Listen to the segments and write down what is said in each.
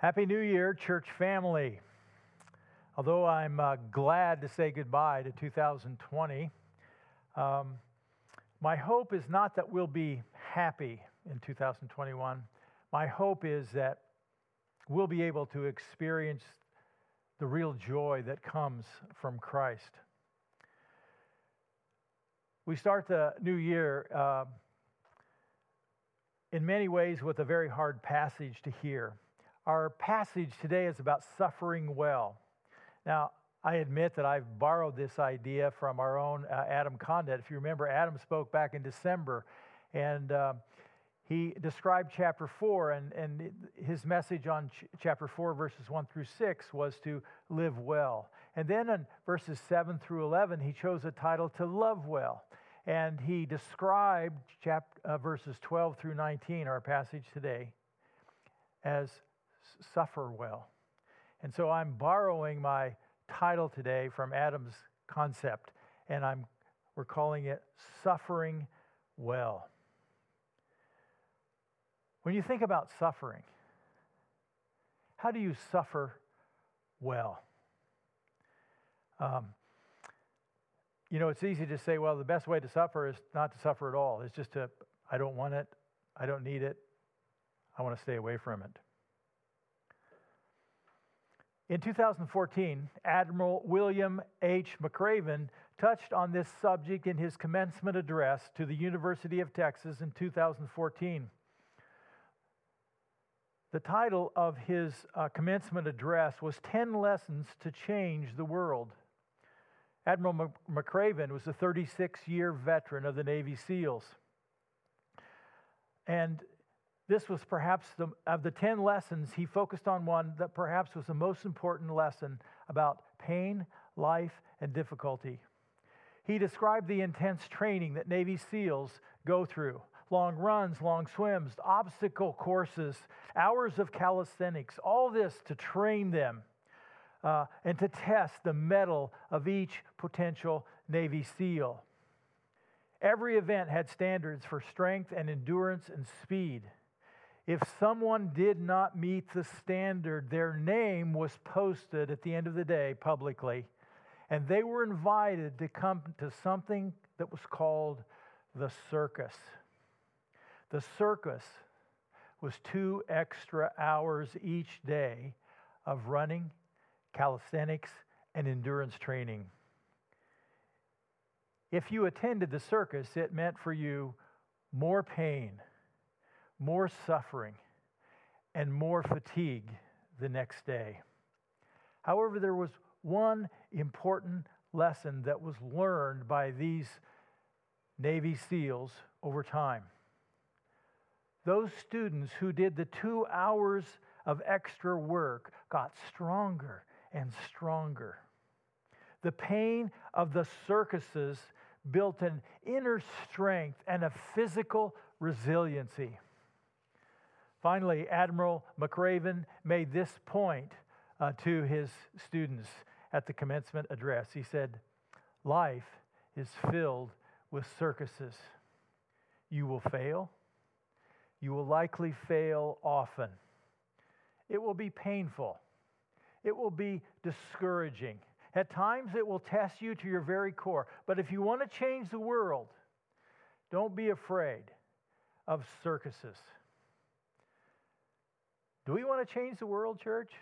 Happy New Year, church family. Although I'm uh, glad to say goodbye to 2020, um, my hope is not that we'll be happy in 2021. My hope is that we'll be able to experience the real joy that comes from Christ. We start the new year uh, in many ways with a very hard passage to hear. Our passage today is about suffering well. Now, I admit that I've borrowed this idea from our own uh, Adam Condit. If you remember, Adam spoke back in December, and uh, he described chapter 4, and, and his message on ch- chapter 4, verses 1 through 6, was to live well. And then in verses 7 through 11, he chose a title to love well. And he described chap- uh, verses 12 through 19, our passage today, as suffer well. And so I'm borrowing my title today from Adam's concept, and I'm, we're calling it Suffering Well. When you think about suffering, how do you suffer well? Um, you know, it's easy to say, well, the best way to suffer is not to suffer at all. It's just to, I don't want it, I don't need it, I want to stay away from it. In 2014, Admiral William H. McRaven touched on this subject in his commencement address to the University of Texas in 2014. The title of his uh, commencement address was 10 Lessons to Change the World. Admiral McRaven was a 36 year veteran of the Navy SEALs. And this was perhaps the, of the 10 lessons, he focused on one that perhaps was the most important lesson about pain, life, and difficulty. He described the intense training that Navy SEALs go through long runs, long swims, obstacle courses, hours of calisthenics, all this to train them uh, and to test the mettle of each potential Navy SEAL. Every event had standards for strength and endurance and speed. If someone did not meet the standard, their name was posted at the end of the day publicly, and they were invited to come to something that was called the circus. The circus was two extra hours each day of running, calisthenics, and endurance training. If you attended the circus, it meant for you more pain more suffering, and more fatigue the next day. However, there was one important lesson that was learned by these Navy SEALs over time. Those students who did the two hours of extra work got stronger and stronger. The pain of the circuses built an inner strength and a physical resiliency. Finally, Admiral McRaven made this point uh, to his students at the commencement address. He said, Life is filled with circuses. You will fail. You will likely fail often. It will be painful. It will be discouraging. At times, it will test you to your very core. But if you want to change the world, don't be afraid of circuses. Do we want to change the world, church?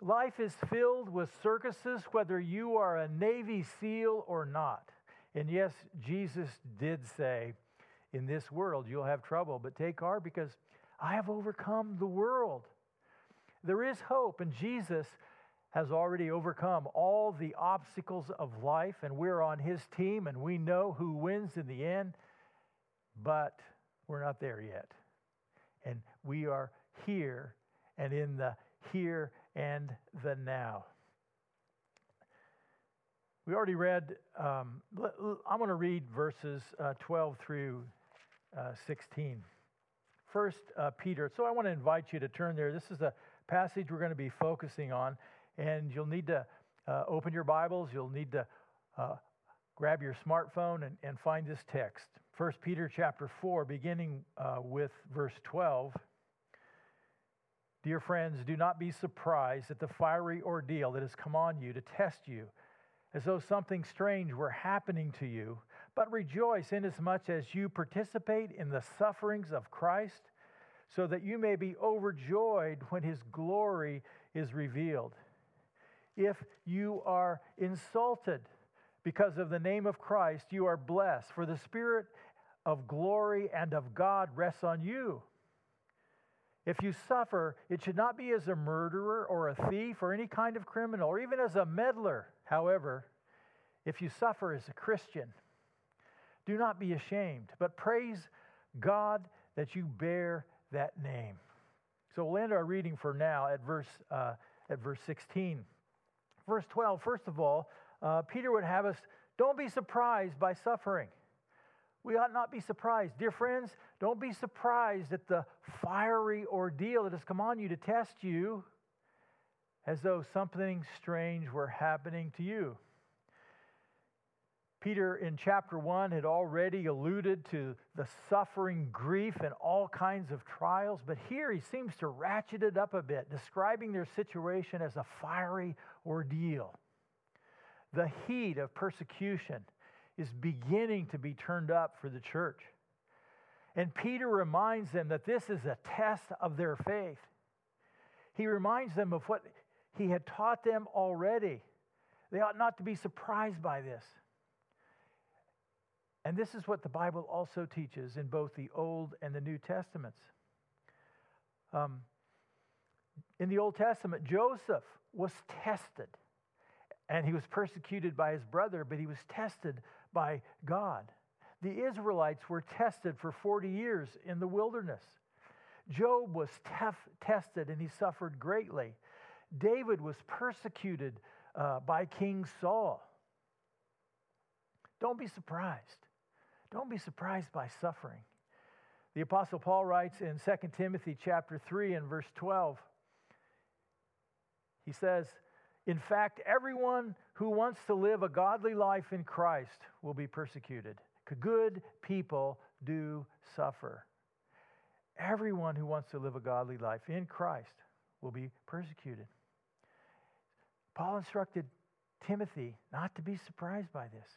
Life is filled with circuses, whether you are a Navy SEAL or not. And yes, Jesus did say, In this world you'll have trouble, but take heart because I have overcome the world. There is hope, and Jesus has already overcome all the obstacles of life, and we're on his team, and we know who wins in the end, but we're not there yet. And we are here and in the here and the now. We already read, um, I'm going to read verses uh, 12 through uh, 16. First, uh, Peter. So I want to invite you to turn there. This is a passage we're going to be focusing on, and you'll need to uh, open your Bibles. You'll need to uh, grab your smartphone and, and find this text. First Peter chapter 4, beginning uh, with verse 12. Dear friends, do not be surprised at the fiery ordeal that has come on you to test you, as though something strange were happening to you, but rejoice inasmuch as you participate in the sufferings of Christ, so that you may be overjoyed when his glory is revealed. If you are insulted because of the name of Christ, you are blessed, for the Spirit of glory and of God rests on you. If you suffer, it should not be as a murderer or a thief or any kind of criminal or even as a meddler. However, if you suffer as a Christian, do not be ashamed, but praise God that you bear that name. So we'll end our reading for now at verse, uh, at verse 16. Verse 12, first of all, uh, Peter would have us don't be surprised by suffering. We ought not be surprised. Dear friends, don't be surprised at the fiery ordeal that has come on you to test you as though something strange were happening to you. Peter in chapter 1 had already alluded to the suffering, grief, and all kinds of trials, but here he seems to ratchet it up a bit, describing their situation as a fiery ordeal. The heat of persecution is beginning to be turned up for the church. And Peter reminds them that this is a test of their faith. He reminds them of what he had taught them already. They ought not to be surprised by this. And this is what the Bible also teaches in both the Old and the New Testaments. Um, in the Old Testament, Joseph was tested, and he was persecuted by his brother, but he was tested by God. The Israelites were tested for 40 years in the wilderness. Job was tef- tested and he suffered greatly. David was persecuted uh, by King Saul. Don't be surprised. Don't be surprised by suffering. The apostle Paul writes in 2 Timothy chapter 3 and verse 12. He says, in fact, everyone who wants to live a godly life in Christ will be persecuted. Good people do suffer. Everyone who wants to live a godly life in Christ will be persecuted. Paul instructed Timothy not to be surprised by this.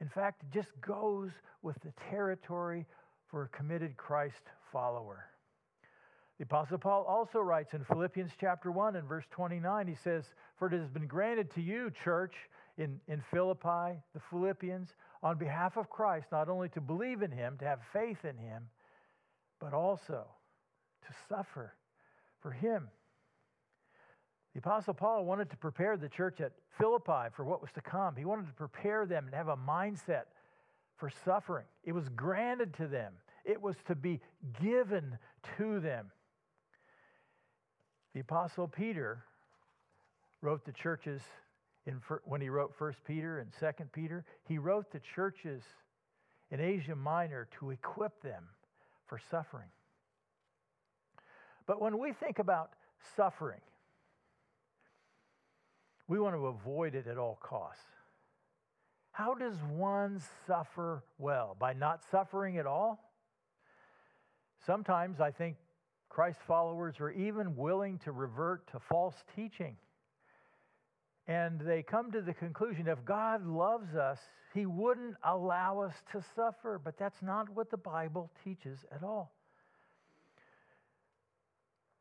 In fact, it just goes with the territory for a committed Christ follower. The Apostle Paul also writes in Philippians chapter 1 and verse 29, he says, For it has been granted to you, church, in, in Philippi, the Philippians, on behalf of Christ, not only to believe in him, to have faith in him, but also to suffer for him. The Apostle Paul wanted to prepare the church at Philippi for what was to come. He wanted to prepare them and have a mindset for suffering. It was granted to them, it was to be given to them. The Apostle Peter wrote the churches in, when he wrote 1 Peter and 2 Peter. He wrote the churches in Asia Minor to equip them for suffering. But when we think about suffering, we want to avoid it at all costs. How does one suffer well? By not suffering at all? Sometimes I think Christ followers are even willing to revert to false teaching. And they come to the conclusion if God loves us, he wouldn't allow us to suffer. But that's not what the Bible teaches at all.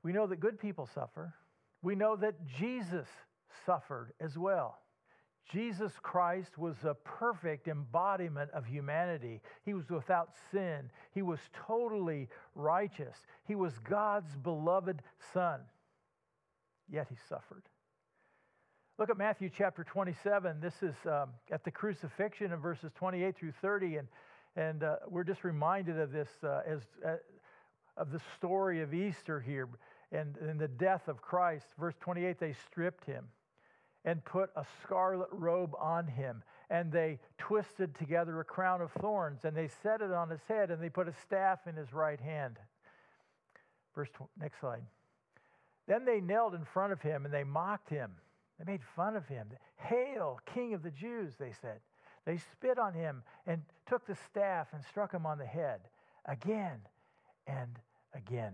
We know that good people suffer. We know that Jesus suffered as well. Jesus Christ was a perfect embodiment of humanity. He was without sin. He was totally righteous. He was God's beloved Son. Yet he suffered. Look at Matthew chapter 27. This is um, at the crucifixion in verses 28 through 30. And, and uh, we're just reminded of this uh, as, uh, of the story of Easter here and, and the death of Christ. Verse 28 they stripped him and put a scarlet robe on him. And they twisted together a crown of thorns, and they set it on his head, and they put a staff in his right hand. Verse next slide. Then they knelt in front of him, and they mocked him. They made fun of him. Hail, King of the Jews, they said. They spit on him and took the staff and struck him on the head again and again.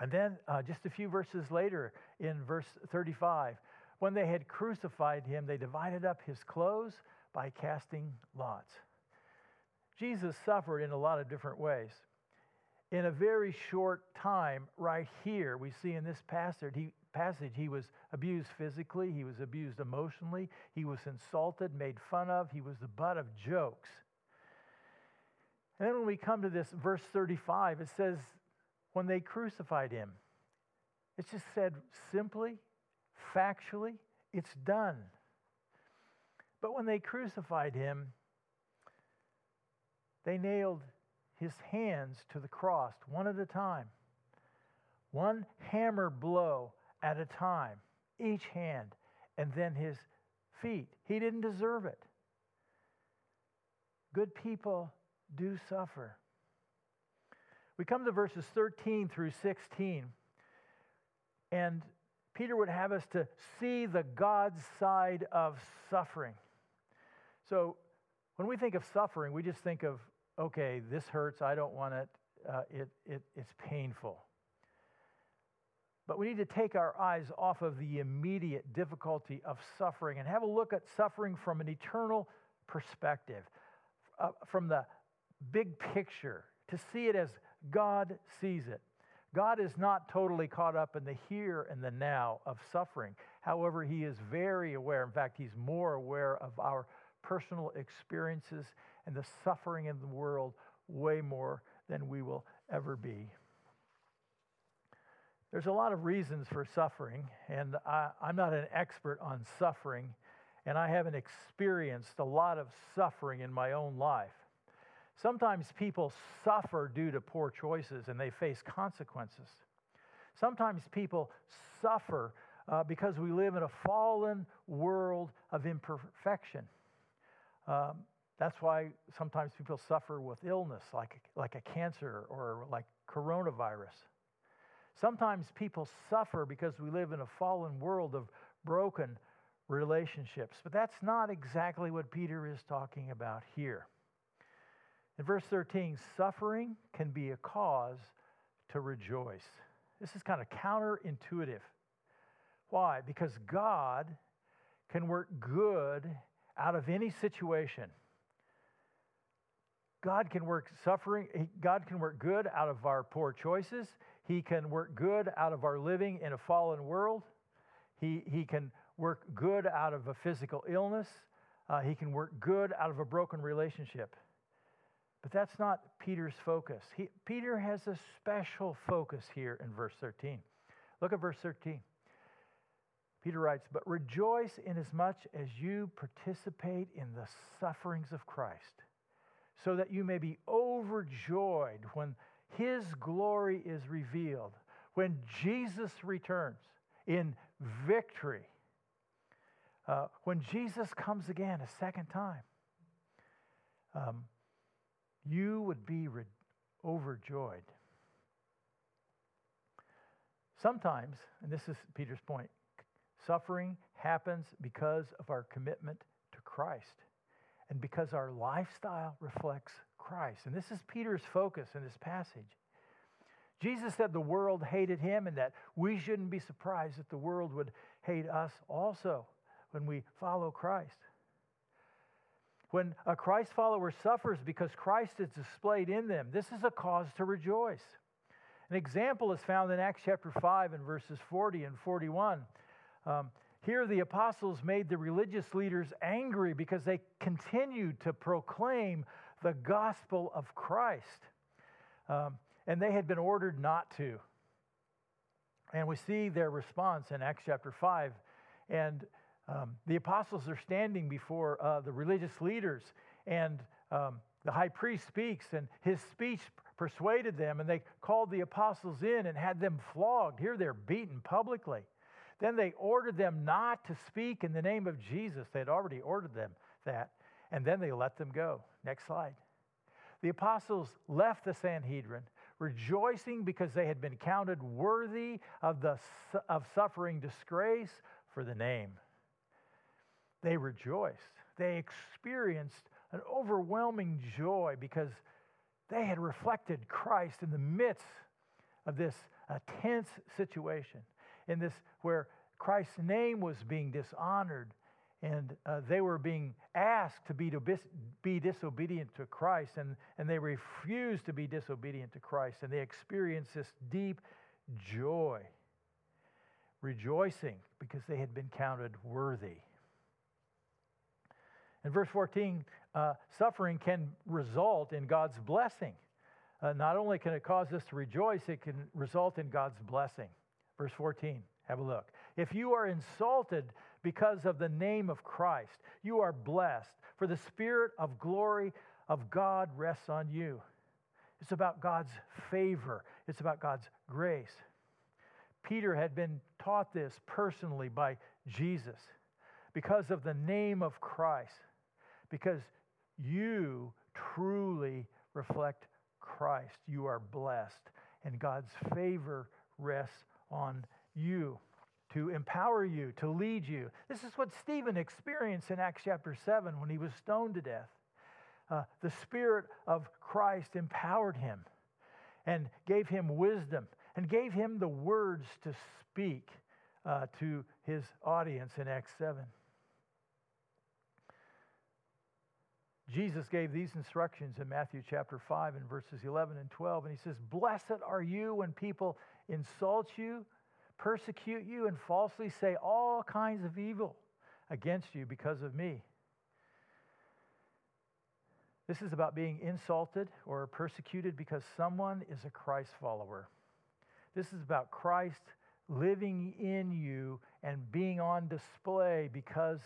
And then uh, just a few verses later, in verse 35, when they had crucified him, they divided up his clothes by casting lots. Jesus suffered in a lot of different ways. In a very short time, right here, we see in this passage he, passage, he was abused physically, he was abused emotionally, he was insulted, made fun of, he was the butt of jokes. And then when we come to this verse 35, it says, when they crucified him, it's just said simply, factually, it's done. But when they crucified him, they nailed his hands to the cross one at a time, one hammer blow at a time, each hand, and then his feet. He didn't deserve it. Good people do suffer. We come to verses 13 through 16, and Peter would have us to see the God side of suffering. So, when we think of suffering, we just think of, okay, this hurts, I don't want it, uh, it, it it's painful. But we need to take our eyes off of the immediate difficulty of suffering and have a look at suffering from an eternal perspective, uh, from the big picture, to see it as God sees it. God is not totally caught up in the here and the now of suffering. However, He is very aware. In fact, He's more aware of our personal experiences and the suffering in the world way more than we will ever be. There's a lot of reasons for suffering, and I, am not an expert on suffering, and I haven't experienced a lot of suffering in my own life. Sometimes people suffer due to poor choices and they face consequences. Sometimes people suffer uh, because we live in a fallen world of imperfection. Um, that's why sometimes people suffer with illness, like, like a cancer or like coronavirus. Sometimes people suffer because we live in a fallen world of broken relationships. But that's not exactly what Peter is talking about here. In verse 13, suffering can be a cause to rejoice. This is kind of counterintuitive. Why? Because God can work good out of any situation. God can work suffering, God can work good out of our poor choices. He can work good out of our living in a fallen world. He, he can work good out of a physical illness. Uh, he can work good out of a broken relationship. But that's not Peter's focus. He, Peter has a special focus here in verse 13. Look at verse 13. Peter writes, But rejoice inasmuch as you participate in the sufferings of Christ, so that you may be overjoyed when his glory is revealed, when Jesus returns in victory, uh, when Jesus comes again a second time. Um, you would be re- overjoyed. Sometimes, and this is Peter's point, suffering happens because of our commitment to Christ and because our lifestyle reflects Christ. And this is Peter's focus in this passage. Jesus said the world hated him and that we shouldn't be surprised that the world would hate us also when we follow Christ. When a Christ follower suffers because Christ is displayed in them, this is a cause to rejoice. An example is found in Acts chapter 5 and verses 40 and 41. Um, here, the apostles made the religious leaders angry because they continued to proclaim the gospel of Christ. Um, and they had been ordered not to. And we see their response in Acts chapter 5. And um, the apostles are standing before uh, the religious leaders, and um, the high priest speaks, and his speech persuaded them, and they called the apostles in and had them flogged. Here they're beaten publicly. Then they ordered them not to speak in the name of Jesus. They had already ordered them that, and then they let them go. Next slide. The apostles left the Sanhedrin, rejoicing because they had been counted worthy of, the, of suffering disgrace for the name. They rejoiced. They experienced an overwhelming joy because they had reflected Christ in the midst of this uh, tense situation, in this where Christ's name was being dishonored and uh, they were being asked to be, to be disobedient to Christ, and, and they refused to be disobedient to Christ, and they experienced this deep joy, rejoicing because they had been counted worthy. In verse 14, uh, suffering can result in God's blessing. Uh, not only can it cause us to rejoice, it can result in God's blessing. Verse 14, have a look. If you are insulted because of the name of Christ. You are blessed, for the Spirit of glory of God rests on you. It's about God's favor, it's about God's grace. Peter had been taught this personally by Jesus because of the name of Christ, because you truly reflect Christ. You are blessed, and God's favor rests on you to empower you, to lead you. This is what Stephen experienced in Acts chapter 7 when he was stoned to death. Uh, the Spirit of Christ empowered him and gave him wisdom and gave him the words to speak uh, to his audience in Acts 7. Jesus gave these instructions in Matthew chapter 5 and verses 11 and 12. And he says, Blessed are you when people insult you persecute you and falsely say all kinds of evil against you because of me. This is about being insulted or persecuted because someone is a Christ follower. This is about Christ living in you and being on display because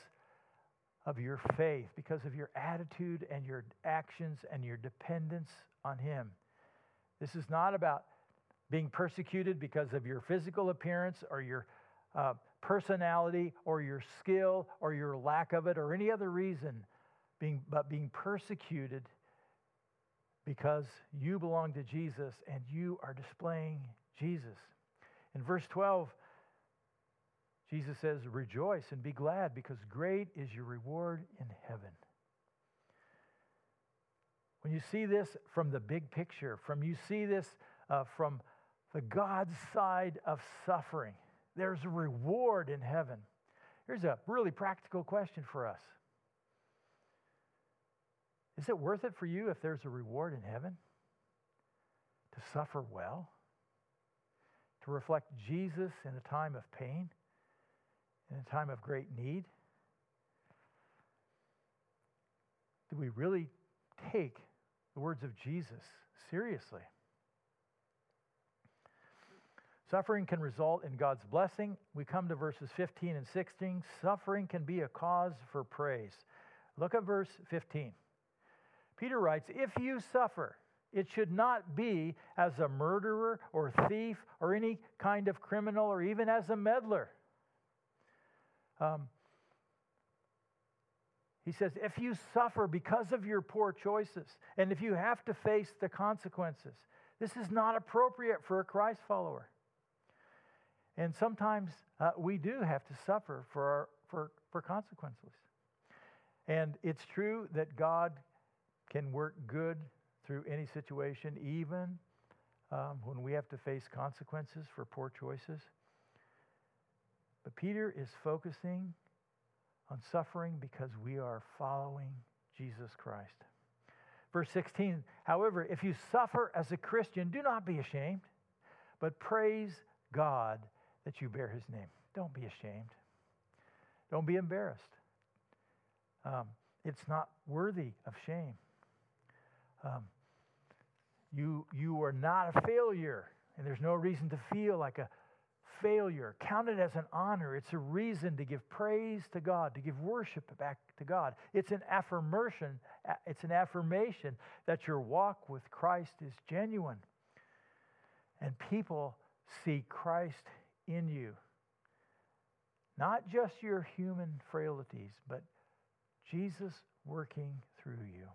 of your faith, because of your attitude and your actions and your dependence on Him. This is not about being persecuted because of your physical appearance or your uh, personality or your skill or your lack of it or any other reason, being, but being persecuted because you belong to Jesus and you are displaying Jesus. In verse 12, Jesus says, Rejoice and be glad because great is your reward in heaven. When you see this from the big picture, from you see this uh, from the God side of suffering. There's a reward in heaven. Here's a really practical question for us Is it worth it for you if there's a reward in heaven? To suffer well? To reflect Jesus in a time of pain? In a time of great need? Do we really take the words of Jesus seriously? Suffering can result in God's blessing. We come to verses 15 and 16. Suffering can be a cause for praise. Look at verse 15. Peter writes, If you suffer, it should not be as a murderer or thief or any kind of criminal or even as a meddler. Um, he says, if you suffer because of your poor choices and if you have to face the consequences, this is not appropriate for a Christ follower. And sometimes uh, we do have to suffer for, our, for, for consequences. And it's true that God can work good through any situation, even um, when we have to face consequences for poor choices. But Peter is focusing on suffering because we are following Jesus Christ. Verse 16, however, if you suffer as a Christian, do not be ashamed, but praise God that you bear his name. Don't be ashamed. Don't be embarrassed. Um, it's not worthy of shame. Um, you, you are not a failure, and there's no reason to feel like a failure. Count it as an honor. It's a reason to give praise to God, to give worship back to God. It's an affirmation. It's an affirmation that your walk with Christ is genuine. And people see Christ in you. Not just your human frailties, but Jesus working through you.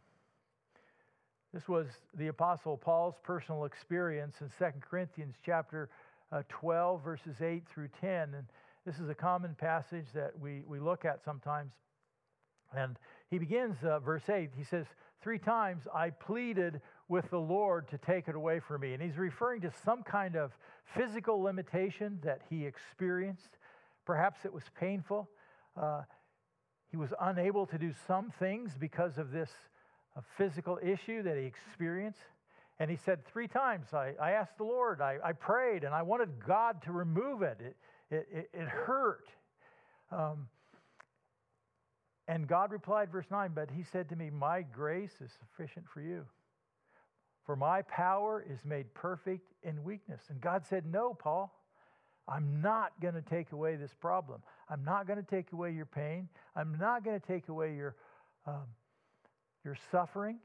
This was the apostle Paul's personal experience in 2 Corinthians chapter uh, 12 verses 8 through 10 and this is a common passage that we, we look at sometimes. And he begins uh, verse 8. He says, three times I pleaded with the Lord to take it away from me. And he's referring to some kind of physical limitation that he experienced. Perhaps it was painful. Uh, he was unable to do some things because of this uh, physical issue that he experienced. And he said, Three times I, I asked the Lord, I, I prayed, and I wanted God to remove it. It, it, it, hurt. Um, and God replied, verse 9, but he said to me, My grace is sufficient for you. For my power is made perfect in weakness. And God said, No, Paul, I'm not going to take away this problem. I'm not going to take away your pain. I'm not going to take away your, um, your suffering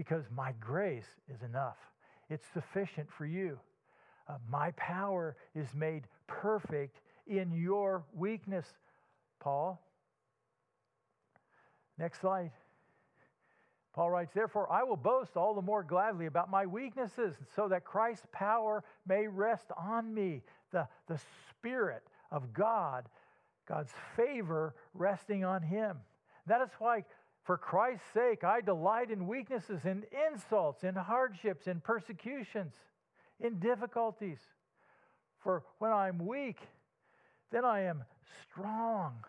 because my grace is enough. It's sufficient for you. Uh, my power is made perfect in your weakness, Paul. Next slide. Paul writes, Therefore, I will boast all the more gladly about my weaknesses, so that Christ's power may rest on me. The, the Spirit of God, God's favor resting on him. That is why, for Christ's sake, I delight in weaknesses, in insults, in hardships, in persecutions, in difficulties. For when I'm weak, then I am strong.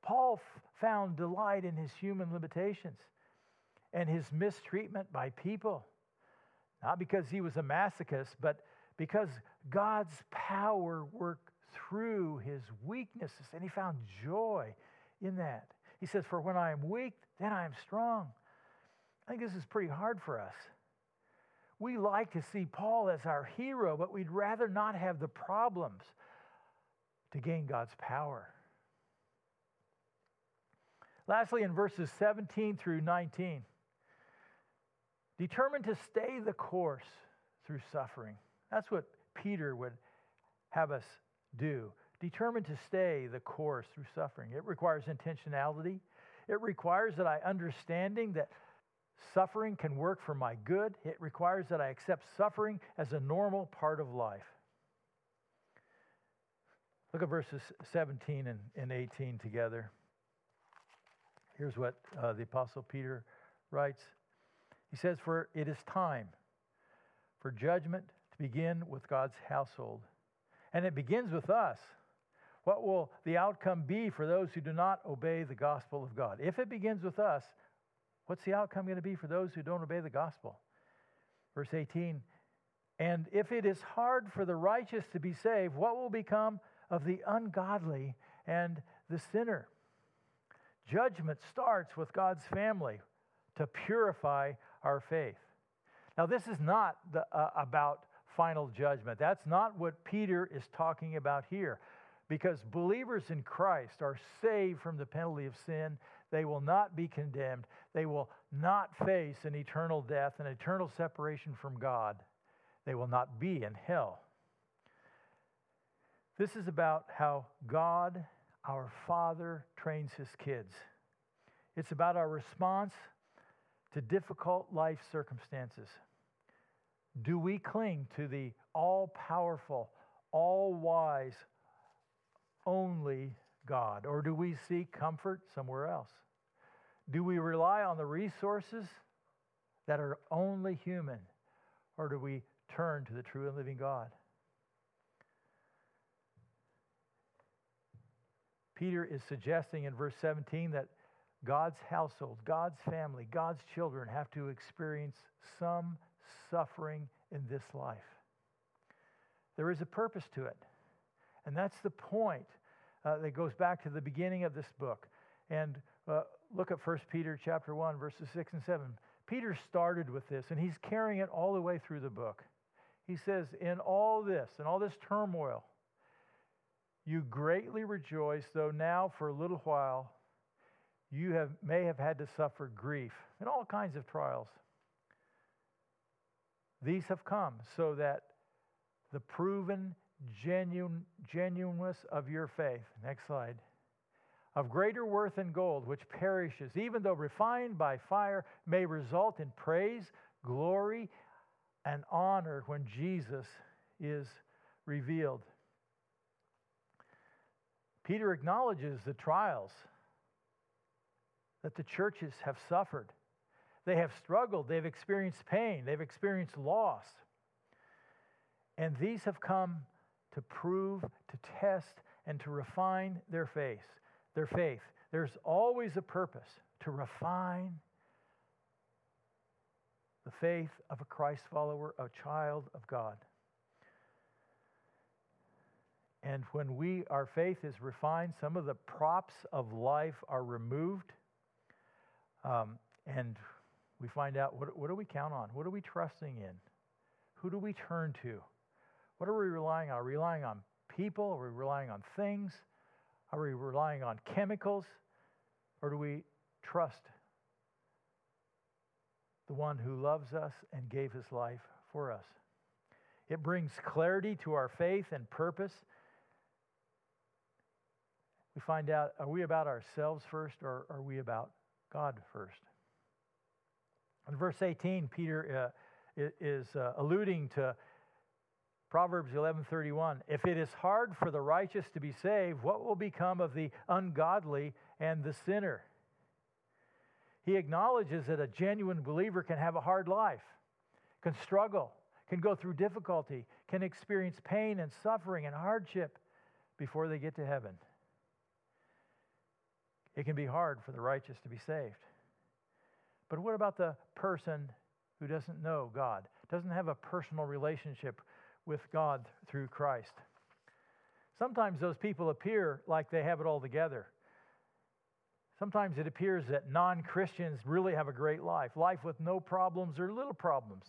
Paul f- found delight in his human limitations and his mistreatment by people. Not because he was a masochist, but because God's power worked through his weaknesses, and he found joy in that. He says, For when I am weak, then I am strong. I think this is pretty hard for us. We like to see Paul as our hero, but we'd rather not have the problems to gain God's power. Lastly, in verses 17 through 19, determined to stay the course through suffering. That's what Peter would have us do. Determined to stay the course through suffering. It requires intentionality. It requires that I understanding that suffering can work for my good. It requires that I accept suffering as a normal part of life. Look at verses 17 and, and 18 together. Here's what uh, the Apostle Peter writes He says, For it is time for judgment to begin with God's household. And it begins with us. What will the outcome be for those who do not obey the gospel of God? If it begins with us, what's the outcome going to be for those who don't obey the gospel? Verse 18 And if it is hard for the righteous to be saved, what will become of the ungodly and the sinner. Judgment starts with God's family to purify our faith. Now, this is not the, uh, about final judgment. That's not what Peter is talking about here. Because believers in Christ are saved from the penalty of sin. They will not be condemned. They will not face an eternal death, an eternal separation from God. They will not be in hell. This is about how God, our Father, trains his kids. It's about our response to difficult life circumstances. Do we cling to the all powerful, all wise, only God? Or do we seek comfort somewhere else? Do we rely on the resources that are only human? Or do we turn to the true and living God? Peter is suggesting in verse 17 that God's household, God's family, God's children have to experience some suffering in this life. There is a purpose to it. And that's the point uh, that goes back to the beginning of this book. And uh, look at 1 Peter chapter 1, verses 6 and 7. Peter started with this, and he's carrying it all the way through the book. He says, In all this, in all this turmoil, you greatly rejoice, though now for a little while you have, may have had to suffer grief and all kinds of trials. These have come so that the proven genuine, genuineness of your faith, next slide, of greater worth than gold, which perishes, even though refined by fire, may result in praise, glory, and honor when Jesus is revealed. Peter acknowledges the trials that the churches have suffered. They have struggled. They've experienced pain. They've experienced loss. And these have come to prove, to test, and to refine their faith. Their faith. There's always a purpose to refine the faith of a Christ follower, a child of God. And when we our faith is refined, some of the props of life are removed, um, and we find out what, what do we count on? What are we trusting in? Who do we turn to? What are we relying on? Are we relying on people? Are we relying on things? Are we relying on chemicals? Or do we trust the one who loves us and gave his life for us? It brings clarity to our faith and purpose. We find out are we about ourselves first or are we about God first? In verse 18, Peter uh, is uh, alluding to Proverbs 11:31 If it is hard for the righteous to be saved what will become of the ungodly and the sinner? He acknowledges that a genuine believer can have a hard life can struggle can go through difficulty can experience pain and suffering and hardship before they get to heaven. It can be hard for the righteous to be saved. But what about the person who doesn't know God doesn't have a personal relationship with God through Christ. Sometimes those people appear like they have it all together. Sometimes it appears that non Christians really have a great life, life with no problems or little problems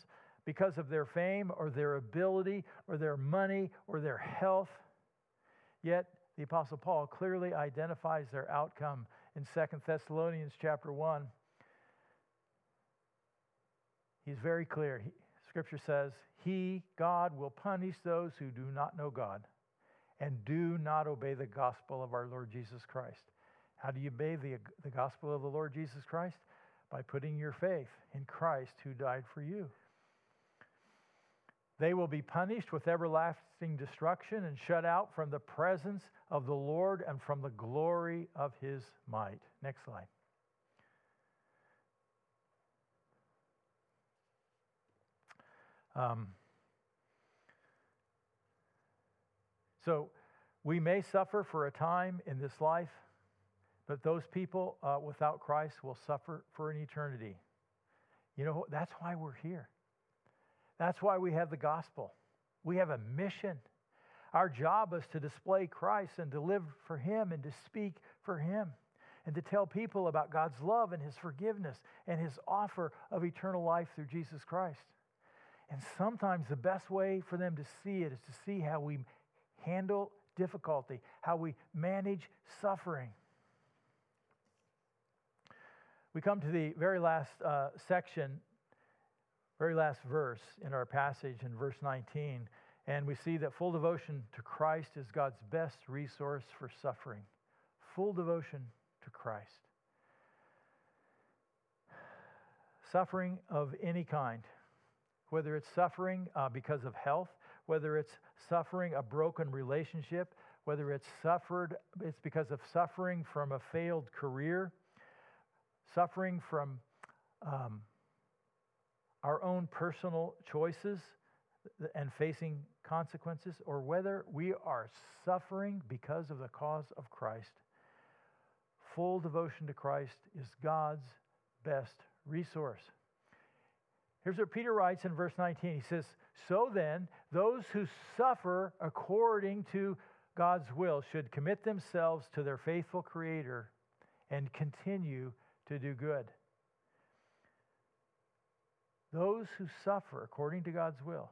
because of their fame or their ability or their money or their health. Yet the apostle Paul clearly identifies their outcome in 2 Thessalonians chapter 1. He's very clear. Scripture says, He, God, will punish those who do not know God and do not obey the gospel of our Lord Jesus Christ. How do you obey the, the gospel of the Lord Jesus Christ? By putting your faith in Christ who died for you. They will be punished with everlasting destruction and shut out from the presence of the Lord and from the glory of his might. Next slide. Um, so we may suffer for a time in this life, but those people uh, without Christ will suffer for an eternity. You know, that's why we're here. That's why we have the gospel. We have a mission. Our job is to display Christ and to live for Him and to speak for Him and to tell people about God's love and His forgiveness and His offer of eternal life through Jesus Christ. And sometimes the best way for them to see it is to see how we handle difficulty, how we manage suffering. We come to the very last uh, section, very last verse in our passage in verse 19, and we see that full devotion to Christ is God's best resource for suffering. Full devotion to Christ. Suffering of any kind whether it's suffering uh, because of health, whether it's suffering a broken relationship, whether it's suffered, it's because of suffering from a failed career, suffering from um, our own personal choices and facing consequences, or whether we are suffering because of the cause of Christ. Full devotion to Christ is God's best resource. Here's what Peter writes in verse 19. He says, So then, those who suffer according to God's will should commit themselves to their faithful Creator and continue to do good. Those who suffer according to God's will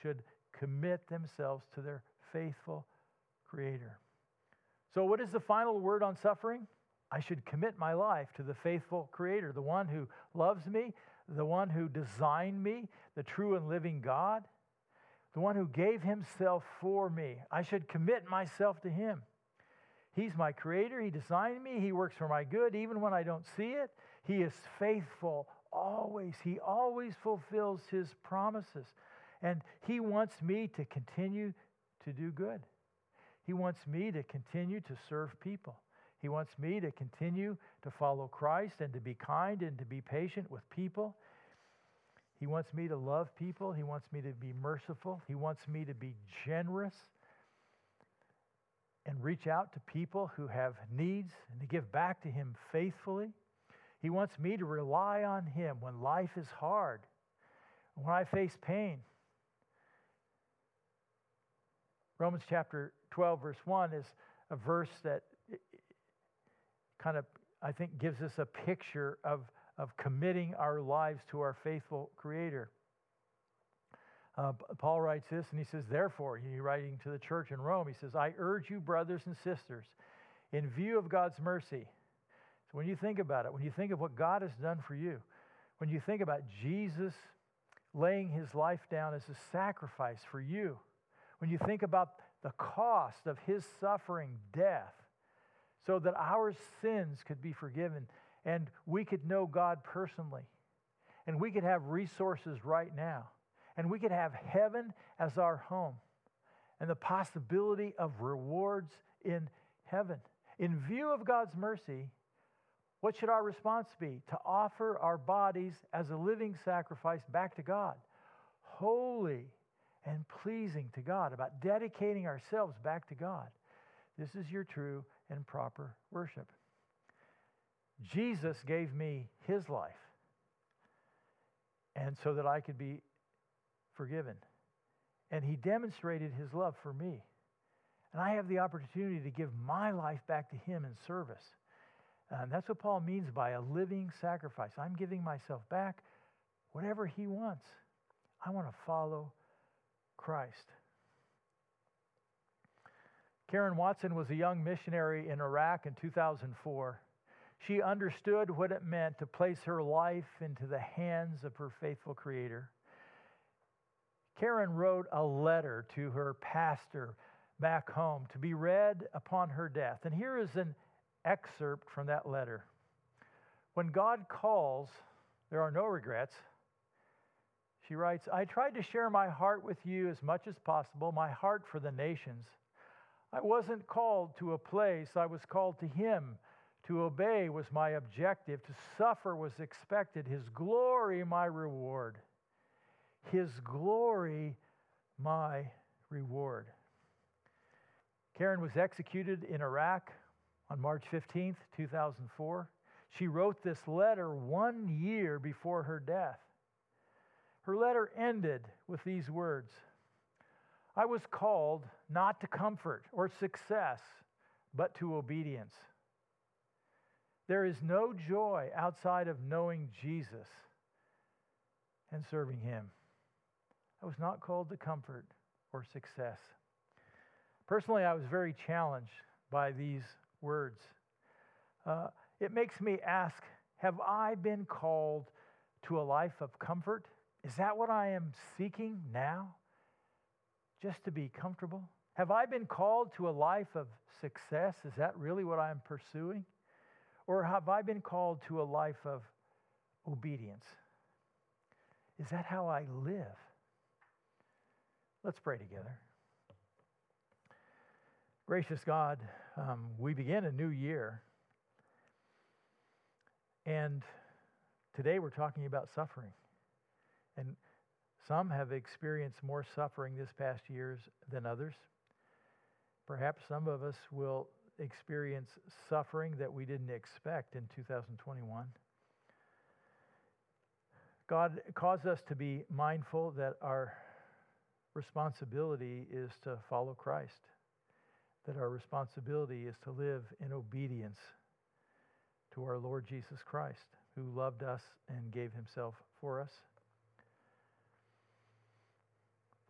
should commit themselves to their faithful Creator. So, what is the final word on suffering? I should commit my life to the faithful Creator, the one who loves me, the one who designed me, the true and living God, the one who gave himself for me. I should commit myself to him. He's my creator. He designed me. He works for my good, even when I don't see it. He is faithful always. He always fulfills his promises. And he wants me to continue to do good. He wants me to continue to serve people. He wants me to continue to follow Christ and to be kind and to be patient with people. He wants me to love people. He wants me to be merciful. He wants me to be generous and reach out to people who have needs and to give back to Him faithfully. He wants me to rely on Him when life is hard, when I face pain. Romans chapter 12, verse 1 is a verse that kind of, I think, gives us a picture of, of committing our lives to our faithful Creator. Uh, Paul writes this, and he says, Therefore, he's writing to the church in Rome, he says, I urge you, brothers and sisters, in view of God's mercy. So when you think about it, when you think of what God has done for you, when you think about Jesus laying his life down as a sacrifice for you, when you think about the cost of his suffering death, so that our sins could be forgiven and we could know God personally and we could have resources right now and we could have heaven as our home and the possibility of rewards in heaven. In view of God's mercy, what should our response be? To offer our bodies as a living sacrifice back to God, holy and pleasing to God, about dedicating ourselves back to God. This is your true and proper worship. Jesus gave me his life, and so that I could be forgiven. And he demonstrated his love for me. And I have the opportunity to give my life back to him in service. And that's what Paul means by a living sacrifice. I'm giving myself back, whatever he wants. I want to follow Christ. Karen Watson was a young missionary in Iraq in 2004. She understood what it meant to place her life into the hands of her faithful Creator. Karen wrote a letter to her pastor back home to be read upon her death. And here is an excerpt from that letter. When God calls, there are no regrets. She writes, I tried to share my heart with you as much as possible, my heart for the nations. I wasn't called to a place, I was called to Him. To obey was my objective, to suffer was expected, His glory my reward. His glory my reward. Karen was executed in Iraq on March 15th, 2004. She wrote this letter one year before her death. Her letter ended with these words I was called not to comfort or success, but to obedience. There is no joy outside of knowing Jesus and serving Him. I was not called to comfort or success. Personally, I was very challenged by these words. Uh, it makes me ask Have I been called to a life of comfort? Is that what I am seeking now? Just to be comfortable? Have I been called to a life of success? Is that really what I'm pursuing? Or have I been called to a life of obedience? Is that how I live? Let's pray together. Gracious God, um, we begin a new year. And today we're talking about suffering. And some have experienced more suffering this past years than others. Perhaps some of us will experience suffering that we didn't expect in 2021. God caused us to be mindful that our responsibility is to follow Christ, that our responsibility is to live in obedience to our Lord Jesus Christ, who loved us and gave himself for us.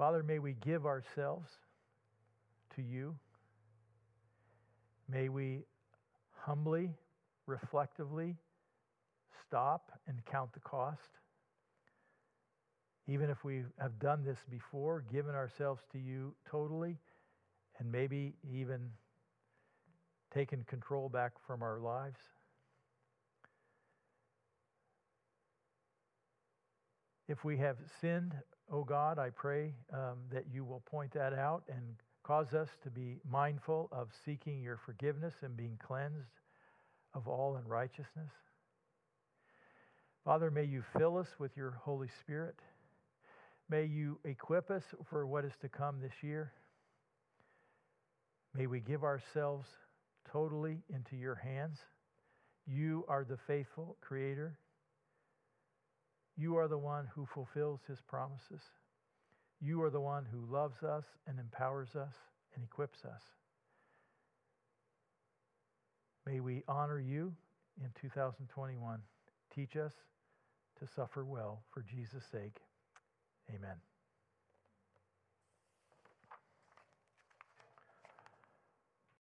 Father, may we give ourselves to you. May we humbly, reflectively stop and count the cost. Even if we have done this before, given ourselves to you totally, and maybe even taken control back from our lives. If we have sinned oh God, I pray um, that you will point that out and cause us to be mindful of seeking your forgiveness and being cleansed of all unrighteousness. Father, may you fill us with your Holy Spirit. May you equip us for what is to come this year. May we give ourselves totally into your hands. You are the faithful Creator. You are the one who fulfills his promises. You are the one who loves us and empowers us and equips us. May we honor you in 2021. Teach us to suffer well for Jesus' sake. Amen.